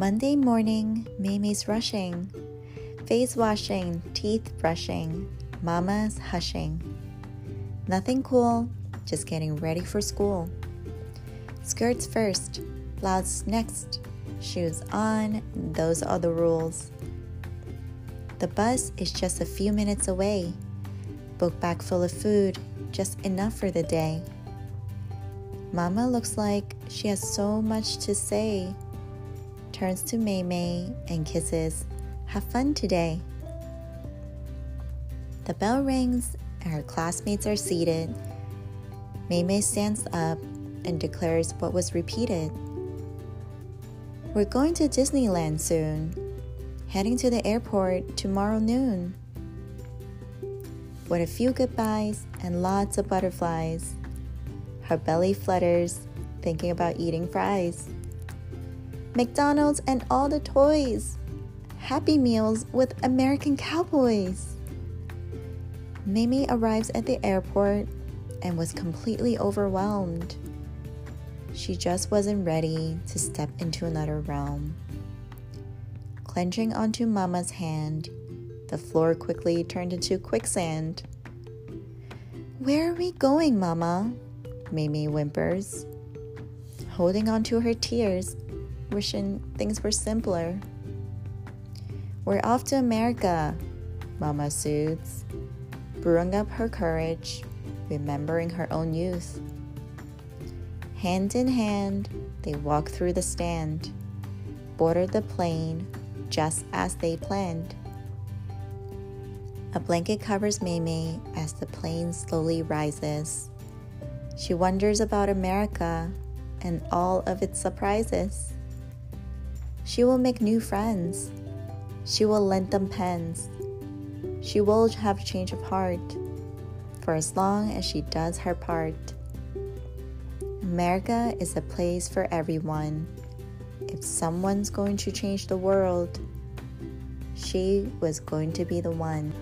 Monday morning, Mimi's rushing. Face washing, teeth brushing, mama's hushing. Nothing cool, just getting ready for school. Skirts first, blouse next, shoes on, those are the rules. The bus is just a few minutes away. Book bag full of food, just enough for the day. Mama looks like she has so much to say. Turns to Mei Mei and kisses. Have fun today. The bell rings and her classmates are seated. Mei Mei stands up and declares what was repeated. We're going to Disneyland soon, heading to the airport tomorrow noon. With a few goodbyes and lots of butterflies, her belly flutters, thinking about eating fries. McDonald's and all the toys. Happy Meals with American Cowboys. Mimi arrives at the airport and was completely overwhelmed. She just wasn't ready to step into another realm. Clenching onto Mama's hand, the floor quickly turned into quicksand. Where are we going, Mama? Mimi whimpers, holding on to her tears, wishing things were simpler. We're off to America, Mama soothes, brewing up her courage, remembering her own youth. Hand in hand, they walk through the stand, boarded the plane just as they planned. A blanket covers Mimi as the plane slowly rises. She wonders about America and all of its surprises. She will make new friends. She will lend them pens. She will have change of heart for as long as she does her part. America is a place for everyone. If someone's going to change the world, she was going to be the one.